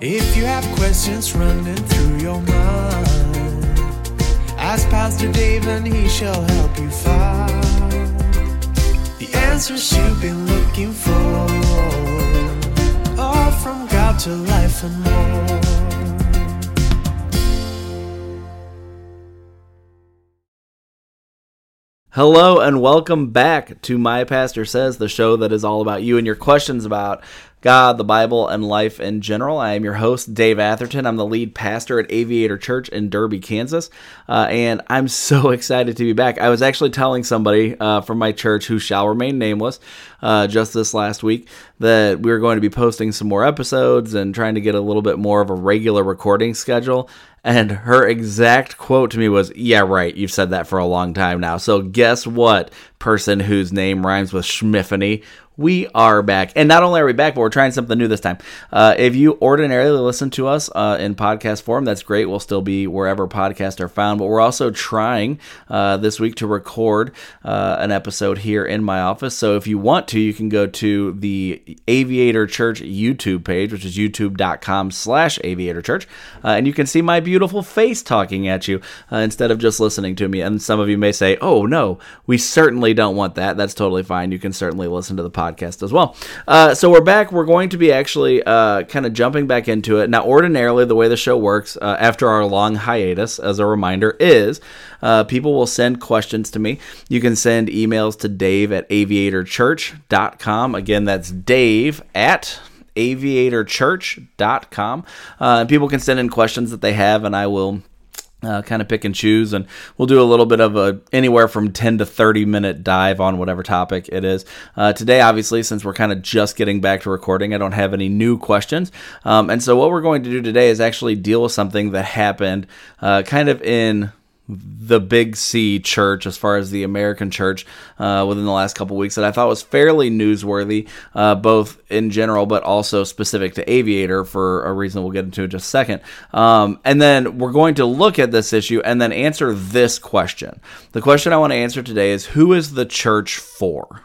If you have questions running through your mind, ask Pastor Dave and he shall help you find the answers you've been looking for. All from God to life and more. Hello and welcome back to My Pastor Says, the show that is all about you and your questions about God, the Bible, and life in general. I am your host, Dave Atherton. I'm the lead pastor at Aviator Church in Derby, Kansas, uh, and I'm so excited to be back. I was actually telling somebody uh, from my church who shall remain nameless uh, just this last week that we were going to be posting some more episodes and trying to get a little bit more of a regular recording schedule. And her exact quote to me was, Yeah, right, you've said that for a long time now. So, guess what, person whose name rhymes with Schmiffany? we are back. And not only are we back, but we're trying something new this time. Uh, if you ordinarily listen to us uh, in podcast form, that's great. We'll still be wherever podcasts are found. But we're also trying uh, this week to record uh, an episode here in my office. So if you want to, you can go to the Aviator Church YouTube page, which is youtube.com slash aviator church. Uh, and you can see my beautiful face talking at you uh, instead of just listening to me. And some of you may say, oh, no, we certainly don't want that. That's totally fine. You can certainly listen to the podcast as well. Uh, so we're back. We're going to be actually uh, kind of jumping back into it. Now, ordinarily, the way the show works uh, after our long hiatus, as a reminder, is uh, people will send questions to me. You can send emails to dave at aviatorchurch.com. Again, that's dave at aviatorchurch.com. Uh, and people can send in questions that they have, and I will uh, kind of pick and choose and we'll do a little bit of a anywhere from 10 to 30 minute dive on whatever topic it is uh, today obviously since we're kind of just getting back to recording i don't have any new questions um, and so what we're going to do today is actually deal with something that happened uh, kind of in the Big C church, as far as the American church, uh, within the last couple weeks that I thought was fairly newsworthy, uh, both in general but also specific to Aviator for a reason we'll get into in just a second. Um, and then we're going to look at this issue and then answer this question. The question I want to answer today is Who is the church for?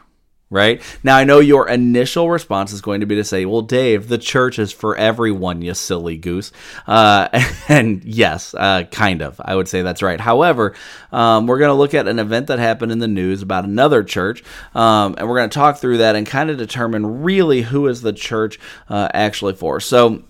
Right? Now, I know your initial response is going to be to say, well, Dave, the church is for everyone, you silly goose. Uh, and yes, uh, kind of. I would say that's right. However, um, we're going to look at an event that happened in the news about another church, um, and we're going to talk through that and kind of determine really who is the church uh, actually for. So,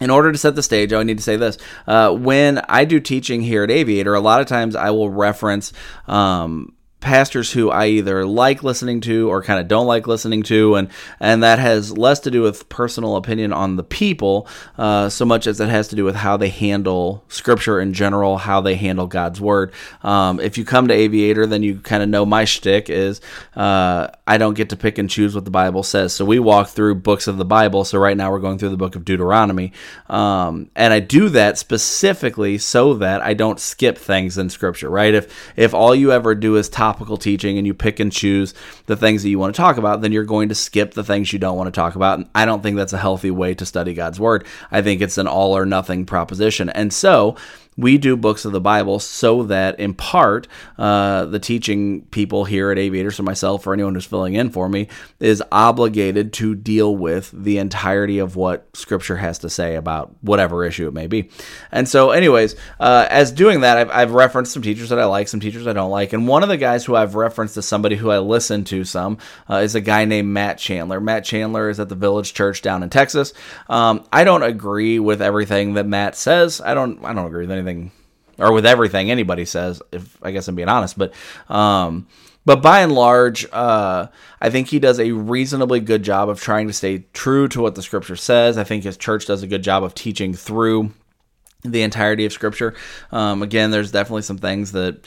in order to set the stage, I need to say this. Uh, when I do teaching here at Aviator, a lot of times I will reference um, pastors who I either like listening to or kind of don't like listening to, and and that has less to do with personal opinion on the people, uh, so much as it has to do with how they handle Scripture in general, how they handle God's Word. Um, if you come to Aviator, then you kind of know my shtick is uh, I don't get to pick and choose what the Bible says. So we walk through books of the Bible. So right now we're going through the book of Deuteronomy, um, and I do that specifically so that I don't skip things in Scripture. Right? If if all you ever do is top topical teaching and you pick and choose the things that you want to talk about, then you're going to skip the things you don't want to talk about. And I don't think that's a healthy way to study God's Word. I think it's an all or nothing proposition. And so, we do books of the Bible so that, in part, uh, the teaching people here at Aviators, or myself, or anyone who's filling in for me, is obligated to deal with the entirety of what Scripture has to say about whatever issue it may be. And so, anyways, uh, as doing that, I've, I've, referenced some teachers that I like, some teachers I don't like, and one of the guys who I've referenced as somebody who I listen to some uh, is a guy named Matt Chandler. Matt Chandler is at the Village Church down in Texas. Um, I don't agree with everything that Matt says. I don't. I don't agree with anything anything or with everything anybody says. If I guess I'm being honest, but um, but by and large, uh, I think he does a reasonably good job of trying to stay true to what the scripture says. I think his church does a good job of teaching through the entirety of scripture. Um, again, there's definitely some things that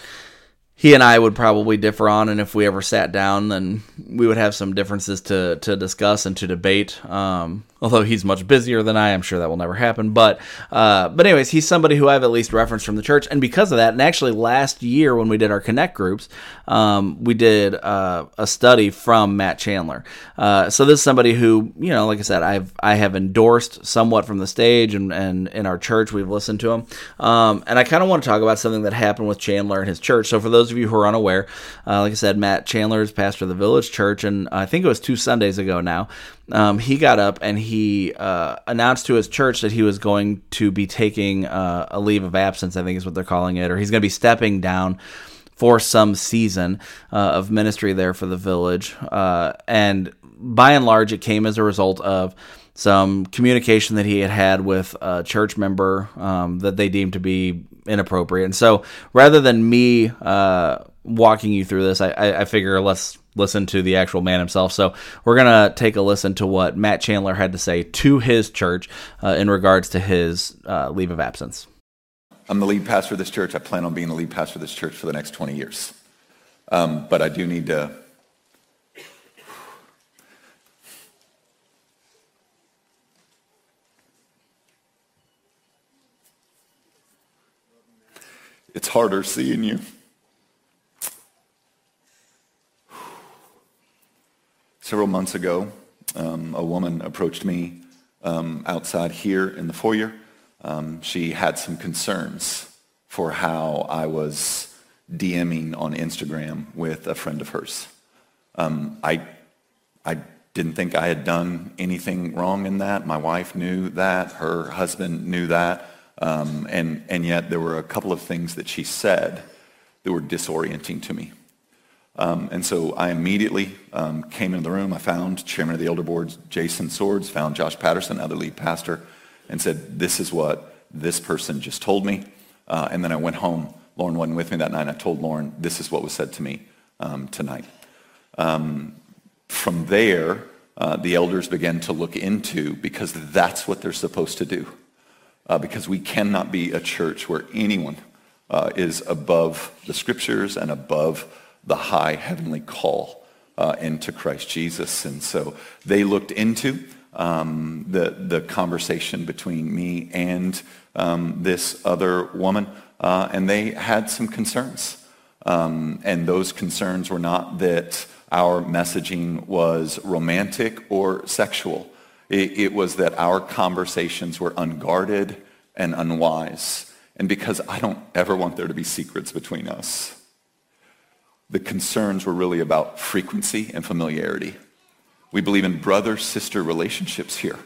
he and I would probably differ on, and if we ever sat down, then we would have some differences to to discuss and to debate. Um, although he's much busier than I, I'm sure that will never happen. But uh, but anyways, he's somebody who I've at least referenced from the church, and because of that, and actually last year when we did our connect groups, um, we did uh, a study from Matt Chandler. Uh, so this is somebody who you know, like I said, I've I have endorsed somewhat from the stage, and and in our church we've listened to him, um, and I kind of want to talk about something that happened with Chandler and his church. So for those of you who are unaware, uh, like I said, Matt Chandler is pastor of the Village Church, and I think it was two Sundays ago now. Um, he got up and he he uh, announced to his church that he was going to be taking uh, a leave of absence, I think is what they're calling it, or he's going to be stepping down for some season uh, of ministry there for the village. Uh, and by and large, it came as a result of some communication that he had had with a church member um, that they deemed to be inappropriate. And so rather than me uh, walking you through this, I, I, I figure let's listen to the actual man himself. So we're going to take a listen to what Matt Chandler had to say to his church uh, in regards to his uh, leave of absence. I'm the lead pastor of this church. I plan on being the lead pastor of this church for the next 20 years. Um, but I do need to. It's harder seeing you. Several months ago, um, a woman approached me um, outside here in the foyer um, she had some concerns for how I was DMing on Instagram with a friend of hers. Um, I, I didn't think I had done anything wrong in that. My wife knew that. Her husband knew that. Um, and, and yet there were a couple of things that she said that were disorienting to me. Um, and so I immediately um, came into the room. I found Chairman of the Elder Board, Jason Swords, found Josh Patterson, other lead pastor, and said, This is what this person just told me. Uh, and then I went home. Lauren wasn't with me that night. I told Lauren, This is what was said to me um, tonight. Um, from there, uh, the elders began to look into because that's what they're supposed to do. Uh, because we cannot be a church where anyone uh, is above the scriptures and above the high heavenly call uh, into Christ Jesus. And so they looked into um, the, the conversation between me and um, this other woman, uh, and they had some concerns. Um, and those concerns were not that our messaging was romantic or sexual. It, it was that our conversations were unguarded and unwise. And because I don't ever want there to be secrets between us, the concerns were really about frequency and familiarity. We believe in brother-sister relationships here.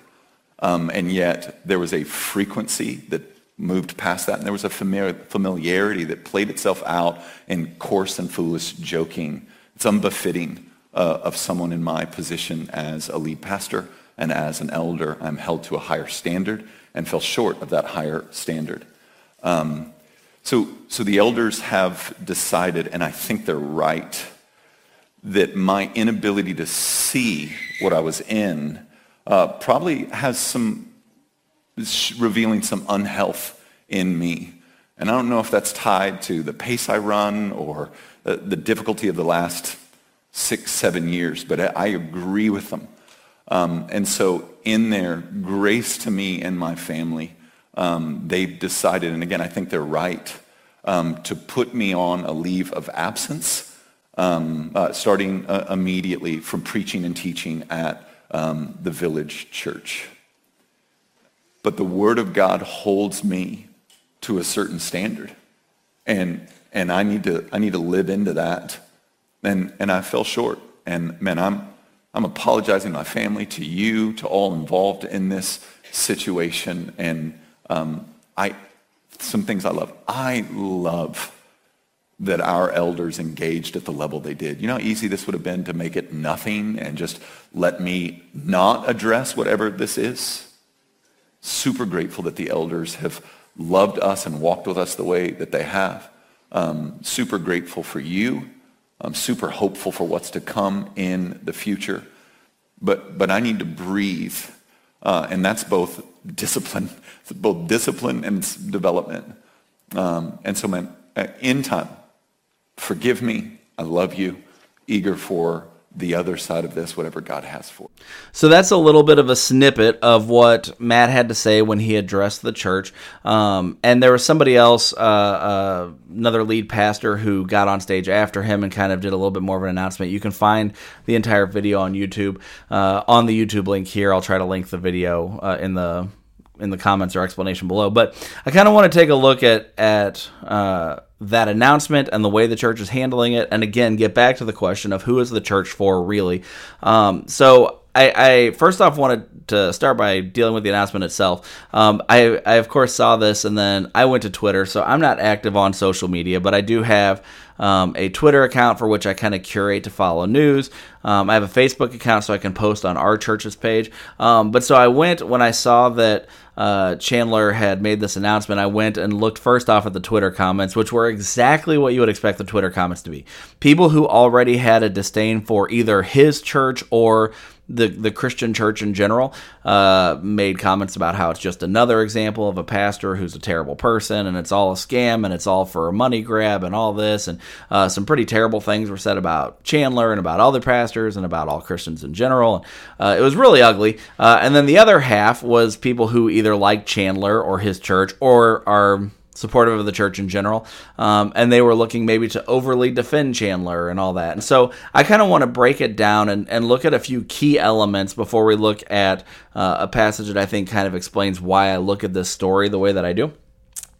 Um, and yet there was a frequency that moved past that, and there was a familiarity that played itself out in coarse and foolish joking. It's unbefitting uh, of someone in my position as a lead pastor and as an elder. I'm held to a higher standard and fell short of that higher standard. Um, so, so the elders have decided, and I think they're right, that my inability to see what I was in uh, probably has some, revealing some unhealth in me. And I don't know if that's tied to the pace I run or uh, the difficulty of the last six, seven years, but I, I agree with them. Um, and so in their grace to me and my family, um, they've decided, and again, I think they're right, um, to put me on a leave of absence um, uh, starting uh, immediately from preaching and teaching at um, the village church. But the Word of God holds me to a certain standard. And, and I, need to, I need to live into that. And, and I fell short. And man, I'm, I'm apologizing to my family, to you, to all involved in this situation. And um, I, some things I love. I love that our elders engaged at the level they did. You know how easy this would have been to make it nothing and just let me not address whatever this is? Super grateful that the elders have loved us and walked with us the way that they have. Um, super grateful for you. I'm super hopeful for what's to come in the future. But, but I need to breathe. Uh, and that's both discipline, both discipline and development. Um, and so, man, uh, in time, forgive me. I love you. Eager for the other side of this, whatever God has for. So that's a little bit of a snippet of what Matt had to say when he addressed the church. Um, and there was somebody else, uh, uh, another lead pastor, who got on stage after him and kind of did a little bit more of an announcement. You can find the entire video on YouTube. Uh, on the YouTube link here, I'll try to link the video uh, in the in the comments or explanation below. But I kind of want to take a look at at uh, that announcement and the way the church is handling it, and again get back to the question of who is the church for really. Um, so I, I first off wanted to start by dealing with the announcement itself. Um, I, I of course saw this, and then I went to Twitter. So I'm not active on social media, but I do have um, a Twitter account for which I kind of curate to follow news. Um, I have a Facebook account so I can post on our church's page. Um, but so I went when I saw that uh, Chandler had made this announcement. I went and looked first off at the Twitter comments, which were exactly what you would expect the Twitter comments to be. People who already had a disdain for either his church or the the Christian church in general uh, made comments about how it's just another example of a pastor who's a terrible person and it's all a scam and it's all for a money grab and all this and uh, some pretty terrible things were said about Chandler and about other pastors and about all Christians in general. Uh, it was really ugly. Uh, and then the other half was people who either like Chandler or his church or are supportive of the church in general. Um, and they were looking maybe to overly defend Chandler and all that. And so I kind of want to break it down and, and look at a few key elements before we look at uh, a passage that I think kind of explains why I look at this story the way that I do.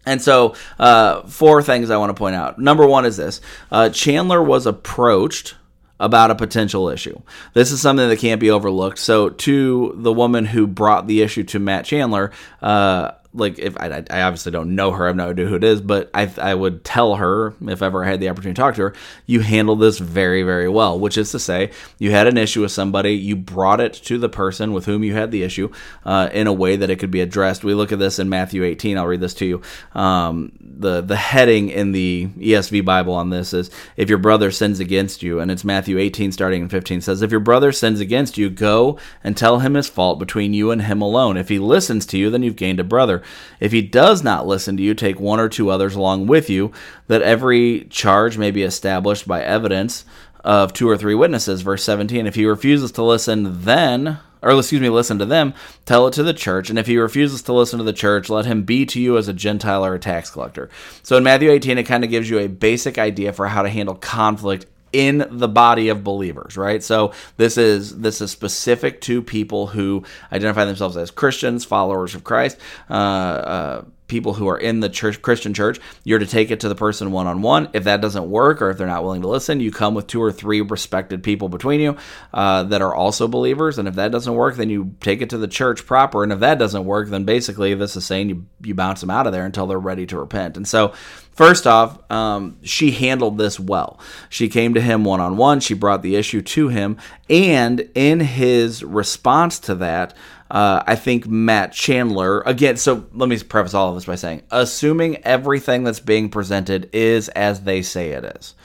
And so, uh, four things I want to point out. Number one is this uh, Chandler was approached about a potential issue. This is something that can't be overlooked. So, to the woman who brought the issue to Matt Chandler, uh, like if I, I obviously don't know her, I have no idea who it is, but I I would tell her if ever I had the opportunity to talk to her, you handled this very very well. Which is to say, you had an issue with somebody, you brought it to the person with whom you had the issue uh, in a way that it could be addressed. We look at this in Matthew 18. I'll read this to you. Um, the the heading in the ESV Bible on this is if your brother sins against you, and it's Matthew 18 starting in 15 says if your brother sins against you, go and tell him his fault between you and him alone. If he listens to you, then you've gained a brother. If he does not listen to you, take one or two others along with you, that every charge may be established by evidence of two or three witnesses. Verse 17 If he refuses to listen, then or excuse me, listen to them, tell it to the church. And if he refuses to listen to the church, let him be to you as a Gentile or a tax collector. So in Matthew 18, it kind of gives you a basic idea for how to handle conflict in the body of believers right? So this is this is specific to people who identify themselves as christians followers of christ uh, uh, people who are in the church christian church you're to take it to the person one-on-one if that doesn't work or if they're not willing to listen you come with two or three respected people between you uh, that are also believers and if that doesn't work then you take it to the church proper and if that doesn't work then basically this is saying you, you bounce them out of there until they're ready to repent and so First off, um, she handled this well. She came to him one on one. She brought the issue to him. And in his response to that, uh, I think Matt Chandler, again, so let me preface all of this by saying, assuming everything that's being presented is as they say it is.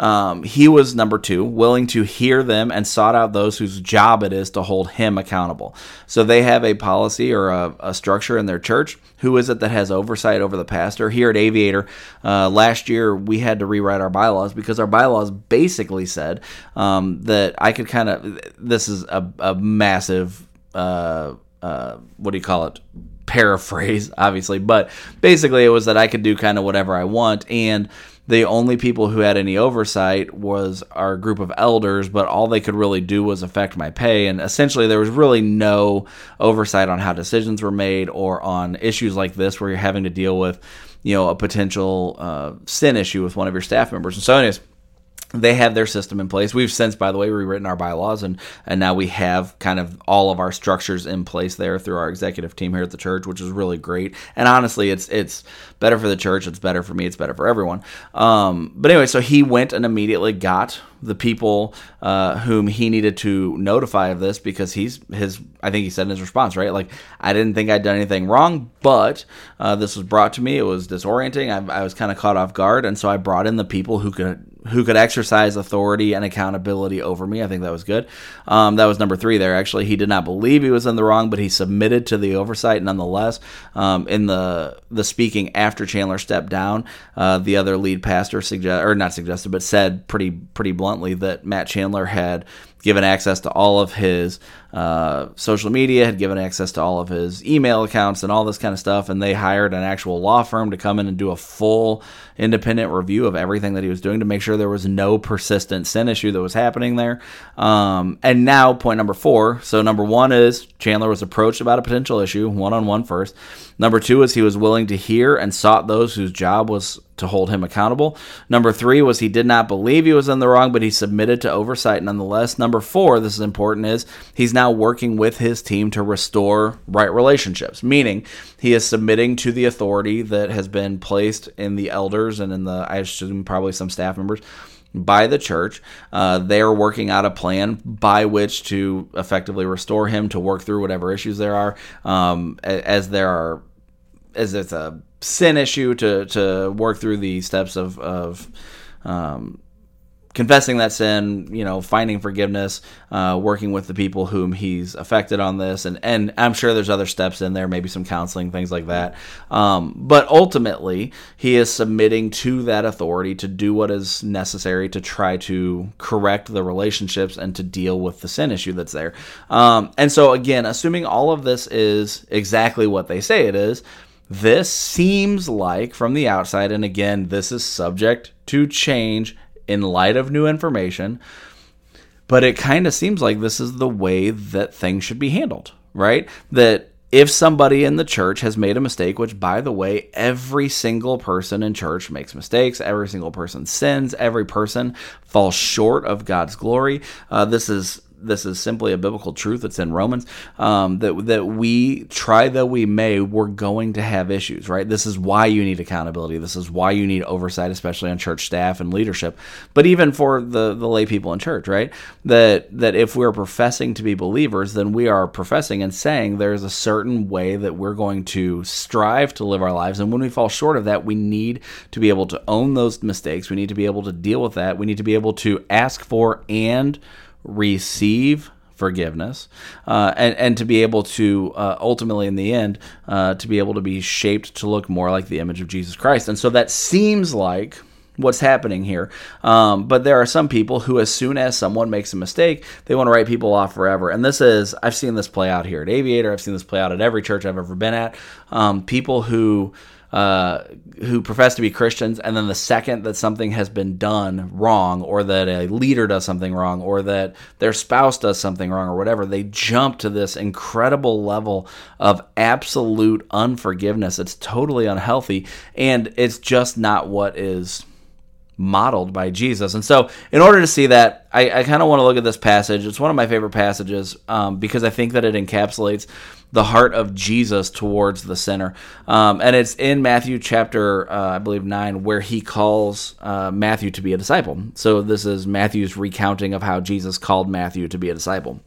Um, he was number two, willing to hear them and sought out those whose job it is to hold him accountable. So they have a policy or a, a structure in their church. Who is it that has oversight over the pastor? Here at Aviator, uh, last year we had to rewrite our bylaws because our bylaws basically said um, that I could kind of, this is a, a massive, uh, uh, what do you call it? Paraphrase, obviously, but basically it was that I could do kind of whatever I want. And the only people who had any oversight was our group of elders, but all they could really do was affect my pay. And essentially, there was really no oversight on how decisions were made or on issues like this where you're having to deal with, you know, a potential uh, sin issue with one of your staff members. And so, anyways, they have their system in place. We've since, by the way, rewritten our bylaws, and and now we have kind of all of our structures in place there through our executive team here at the church, which is really great. And honestly, it's it's better for the church, it's better for me, it's better for everyone. Um, but anyway, so he went and immediately got the people uh, whom he needed to notify of this because he's his i think he said in his response right like i didn't think i'd done anything wrong but uh, this was brought to me it was disorienting i, I was kind of caught off guard and so i brought in the people who could who could exercise authority and accountability over me. I think that was good. Um, that was number three there. Actually, he did not believe he was in the wrong, but he submitted to the oversight nonetheless. Um, in the the speaking after Chandler stepped down, uh, the other lead pastor suggest or not suggested, but said pretty pretty bluntly that Matt Chandler had given access to all of his uh, social media, had given access to all of his email accounts and all this kind of stuff. And they hired an actual law firm to come in and do a full independent review of everything that he was doing to make sure there was no persistent sin issue that was happening there. Um, and now, point number four. So, number one is Chandler was approached about a potential issue one on one first. Number two is he was willing to hear and sought those whose job was to hold him accountable. Number three was he did not believe he was in the wrong, but he submitted to oversight nonetheless. Number four, this is important, is he's now working with his team to restore right relationships, meaning he is submitting to the authority that has been placed in the elders and in the, I assume, probably some staff members by the church. Uh, they are working out a plan by which to effectively restore him to work through whatever issues there are, um, as there are, as it's a sin issue to to work through the steps of of um, confessing that sin, you know, finding forgiveness, uh, working with the people whom he's affected on this, and and I'm sure there's other steps in there, maybe some counseling, things like that. Um, but ultimately, he is submitting to that authority to do what is necessary to try to correct the relationships and to deal with the sin issue that's there. Um, and so, again, assuming all of this is exactly what they say it is. This seems like, from the outside, and again, this is subject to change in light of new information. But it kind of seems like this is the way that things should be handled, right? That if somebody in the church has made a mistake, which by the way, every single person in church makes mistakes, every single person sins, every person falls short of God's glory. Uh, this is this is simply a biblical truth that's in Romans um, that that we try though we may, we're going to have issues, right? This is why you need accountability. This is why you need oversight, especially on church staff and leadership, but even for the the lay people in church, right? That that if we're professing to be believers, then we are professing and saying there's a certain way that we're going to strive to live our lives, and when we fall short of that, we need to be able to own those mistakes. We need to be able to deal with that. We need to be able to ask for and receive forgiveness uh, and, and to be able to uh, ultimately in the end uh, to be able to be shaped to look more like the image of jesus christ. And so that seems like what's happening here. Um, but there are some people who as soon as someone makes a mistake they want to write people off forever. And this is i've seen this play out here at aviator. I've seen this play out at every church i've ever been at. Um, people who uh, who profess to be Christians, and then the second that something has been done wrong, or that a leader does something wrong, or that their spouse does something wrong, or whatever, they jump to this incredible level of absolute unforgiveness. It's totally unhealthy, and it's just not what is modeled by Jesus. And so, in order to see that, I, I kind of want to look at this passage. It's one of my favorite passages um, because I think that it encapsulates the heart of Jesus towards the sinner. Um, and it's in Matthew chapter, uh, I believe, 9, where he calls uh, Matthew to be a disciple. So this is Matthew's recounting of how Jesus called Matthew to be a disciple.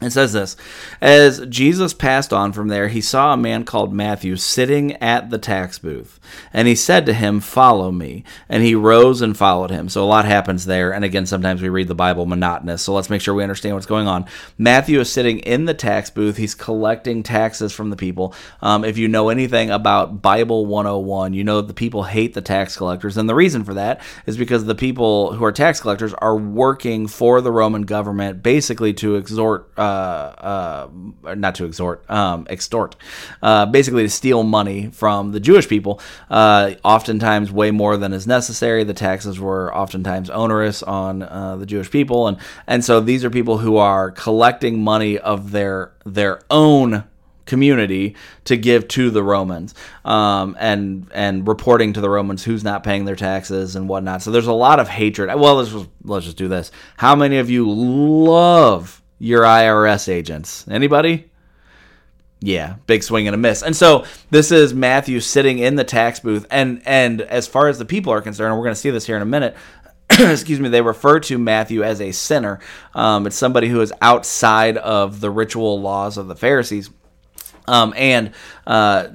It says this As Jesus passed on from there, he saw a man called Matthew sitting at the tax booth. And he said to him, Follow me. And he rose and followed him. So a lot happens there. And again, sometimes we read the Bible monotonous. So let's make sure we understand what's going on. Matthew is sitting in the tax booth. He's collecting taxes from the people. Um, if you know anything about Bible 101, you know that the people hate the tax collectors. And the reason for that is because the people who are tax collectors are working for the Roman government basically to exhort. Uh, uh, uh, not to exhort, um, extort, uh, basically to steal money from the Jewish people. Uh, oftentimes, way more than is necessary. The taxes were oftentimes onerous on the Jewish people, and and so these are people who are collecting money of their their own community to give to the Romans, um, and and reporting to the Romans who's not paying their taxes and whatnot. So there's a lot of hatred. Well, let's let's just do this. How many of you love your IRS agents. Anybody? Yeah, big swing and a miss. And so this is Matthew sitting in the tax booth, and and as far as the people are concerned, we're going to see this here in a minute. excuse me, they refer to Matthew as a sinner. Um, it's somebody who is outside of the ritual laws of the Pharisees. Um, and uh,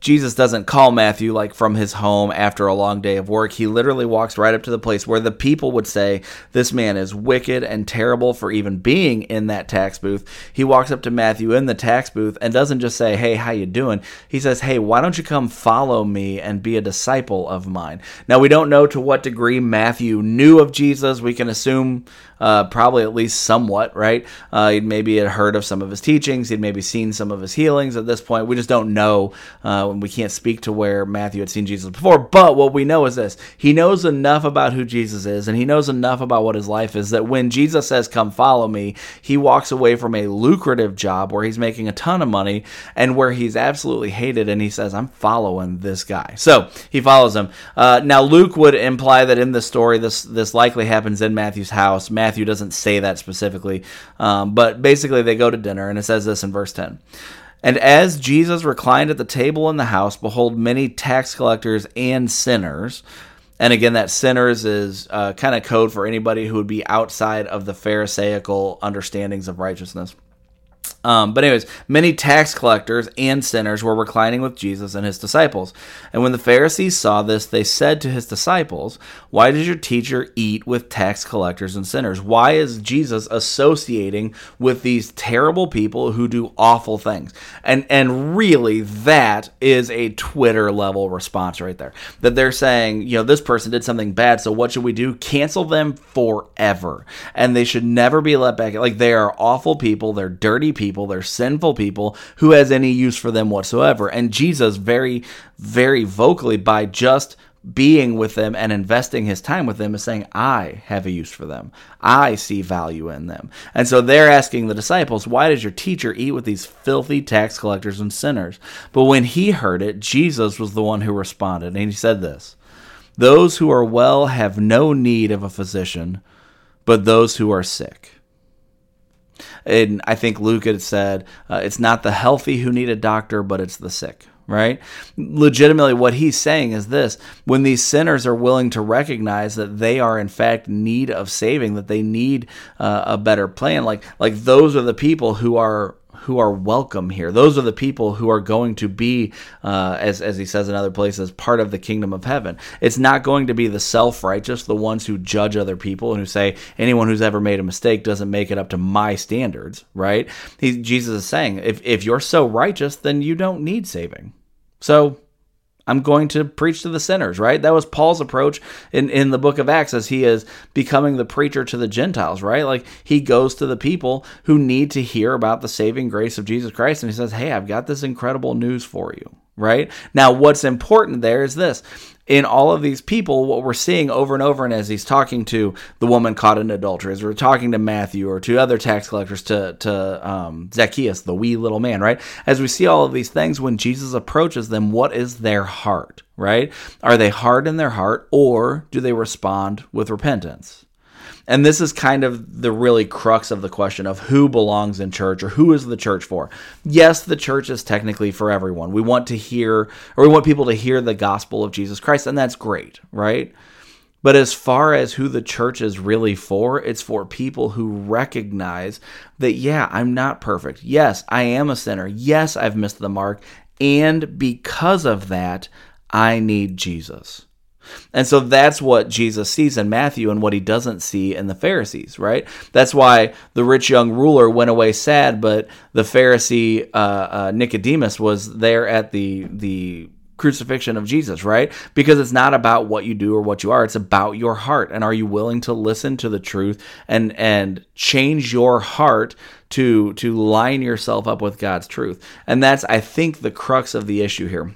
Jesus doesn't call Matthew like from his home after a long day of work. He literally walks right up to the place where the people would say, This man is wicked and terrible for even being in that tax booth. He walks up to Matthew in the tax booth and doesn't just say, Hey, how you doing? He says, Hey, why don't you come follow me and be a disciple of mine? Now, we don't know to what degree Matthew knew of Jesus. We can assume uh, probably at least somewhat, right? Uh, he maybe had heard of some of his teachings. He'd maybe seen some of his healings at this point. We just don't know. Uh, we can't speak to where Matthew had seen Jesus before. But what we know is this he knows enough about who Jesus is and he knows enough about what his life is that when Jesus says, Come follow me, he walks away from a lucrative job where he's making a ton of money and where he's absolutely hated. And he says, I'm following this guy. So he follows him. Uh, now, Luke would imply that in the story, this, this likely happens in Matthew's house. Matthew Matthew doesn't say that specifically. Um, but basically, they go to dinner, and it says this in verse 10. And as Jesus reclined at the table in the house, behold, many tax collectors and sinners. And again, that sinners is uh, kind of code for anybody who would be outside of the Pharisaical understandings of righteousness. Um, but anyways, many tax collectors and sinners were reclining with Jesus and his disciples. And when the Pharisees saw this, they said to his disciples, "Why does your teacher eat with tax collectors and sinners? Why is Jesus associating with these terrible people who do awful things?" And and really, that is a Twitter level response right there. That they're saying, you know, this person did something bad, so what should we do? Cancel them forever, and they should never be let back. Like they are awful people. They're dirty people people, they're sinful people, who has any use for them whatsoever? And Jesus, very, very vocally, by just being with them and investing his time with them is saying, I have a use for them. I see value in them. And so they're asking the disciples, Why does your teacher eat with these filthy tax collectors and sinners? But when he heard it, Jesus was the one who responded. And he said this Those who are well have no need of a physician, but those who are sick. And I think Luke had said, uh, it's not the healthy who need a doctor, but it's the sick right? Legitimately, what he's saying is this when these sinners are willing to recognize that they are in fact need of saving, that they need uh, a better plan, like like those are the people who are who are welcome here. Those are the people who are going to be, uh, as, as he says in other places, part of the kingdom of heaven. It's not going to be the self righteous, the ones who judge other people and who say anyone who's ever made a mistake doesn't make it up to my standards, right? He, Jesus is saying, if, if you're so righteous, then you don't need saving. So I'm going to preach to the sinners, right? That was Paul's approach in, in the book of Acts as he is becoming the preacher to the Gentiles, right? Like he goes to the people who need to hear about the saving grace of Jesus Christ and he says, Hey, I've got this incredible news for you, right? Now, what's important there is this in all of these people, what we're seeing over and over, and as he's talking to the woman caught in adultery, as we're talking to Matthew or to other tax collectors, to to um, Zacchaeus, the wee little man, right? As we see all of these things, when Jesus approaches them, what is their heart, right? Are they hard in their heart, or do they respond with repentance? And this is kind of the really crux of the question of who belongs in church or who is the church for. Yes, the church is technically for everyone. We want to hear, or we want people to hear the gospel of Jesus Christ, and that's great, right? But as far as who the church is really for, it's for people who recognize that, yeah, I'm not perfect. Yes, I am a sinner. Yes, I've missed the mark. And because of that, I need Jesus. And so that's what Jesus sees in Matthew and what he doesn't see in the Pharisees, right? That's why the rich young ruler went away sad, but the Pharisee uh, uh, Nicodemus was there at the the crucifixion of Jesus, right? Because it's not about what you do or what you are, it's about your heart. And are you willing to listen to the truth and and change your heart to to line yourself up with God's truth? And that's I think the crux of the issue here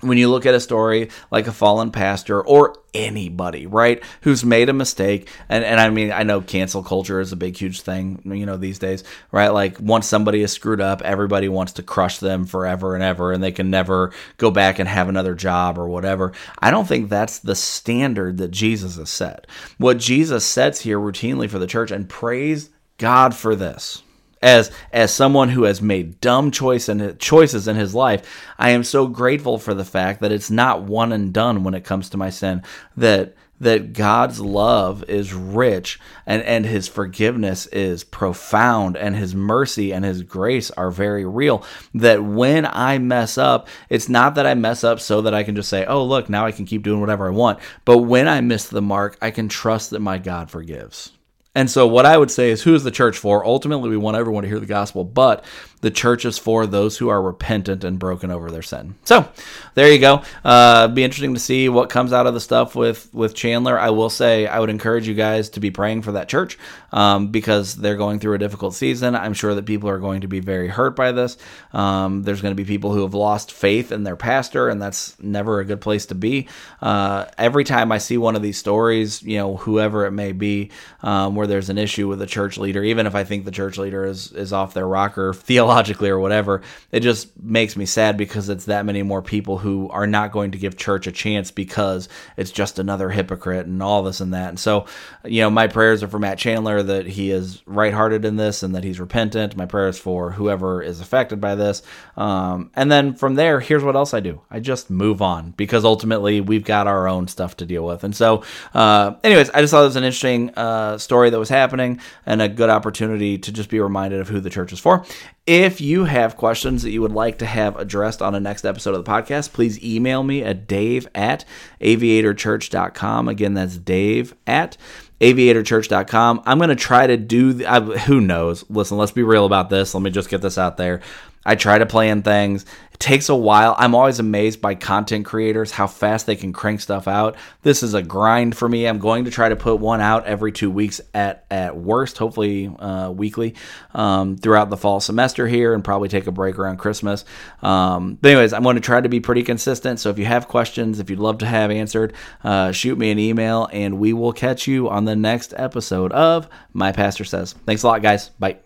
when you look at a story like a fallen pastor or anybody, right, who's made a mistake, and, and I mean, I know cancel culture is a big, huge thing, you know, these days, right? Like, once somebody is screwed up, everybody wants to crush them forever and ever, and they can never go back and have another job or whatever. I don't think that's the standard that Jesus has set. What Jesus sets here routinely for the church, and praise God for this as as someone who has made dumb choice and choices in his life, I am so grateful for the fact that it's not one and done when it comes to my sin. That that God's love is rich and, and his forgiveness is profound and his mercy and his grace are very real. That when I mess up, it's not that I mess up so that I can just say, oh, look, now I can keep doing whatever I want. But when I miss the mark, I can trust that my God forgives. And so, what I would say is, who is the church for? Ultimately, we want everyone to hear the gospel, but the church is for those who are repentant and broken over their sin. So, there you go. Uh, be interesting to see what comes out of the stuff with with Chandler. I will say, I would encourage you guys to be praying for that church um, because they're going through a difficult season. I'm sure that people are going to be very hurt by this. Um, there's going to be people who have lost faith in their pastor, and that's never a good place to be. Uh, every time I see one of these stories, you know, whoever it may be, um, where there's an issue with a church leader, even if I think the church leader is is off their rocker theology theologically or whatever. It just makes me sad because it's that many more people who are not going to give church a chance because it's just another hypocrite and all this and that. And so, you know, my prayers are for Matt Chandler that he is right hearted in this and that he's repentant. My prayers for whoever is affected by this. Um, and then from there, here's what else I do I just move on because ultimately we've got our own stuff to deal with. And so, uh, anyways, I just thought it was an interesting uh, story that was happening and a good opportunity to just be reminded of who the church is for. If you have questions that you would like to have addressed on a next episode of the podcast, please email me at dave at aviatorchurch.com. Again, that's dave at aviatorchurch.com. I'm going to try to do, I, who knows? Listen, let's be real about this. Let me just get this out there. I try to plan things. It takes a while. I'm always amazed by content creators how fast they can crank stuff out. This is a grind for me. I'm going to try to put one out every two weeks at at worst, hopefully uh, weekly um, throughout the fall semester here, and probably take a break around Christmas. Um, but anyways, I'm going to try to be pretty consistent. So if you have questions, if you'd love to have answered, uh, shoot me an email, and we will catch you on the next episode of My Pastor Says. Thanks a lot, guys. Bye.